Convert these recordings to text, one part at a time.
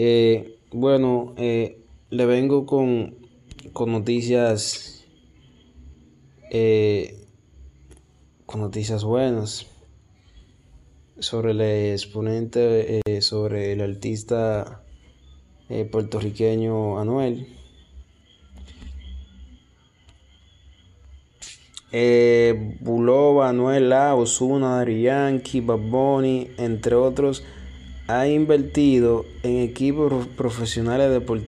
Eh, bueno, eh, le vengo con, con noticias. Eh, con noticias buenas sobre el exponente, sobre el artista puertorriqueño Anuel. Bulova, Anuela, Osuna, Dari Yankee, Bad entre otros ha invertido en equipos profesionales deportivos.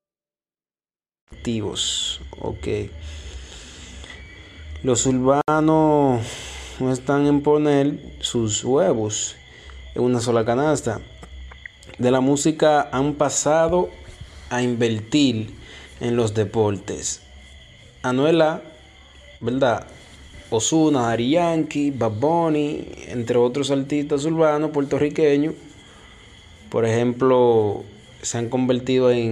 Activos. Ok. Los urbanos no están en poner sus huevos en una sola canasta. De la música han pasado a invertir en los deportes. Anuela, ¿verdad? Osuna, Ari Yankee, Bad Bunny, entre otros artistas urbanos puertorriqueños, por ejemplo, se han convertido en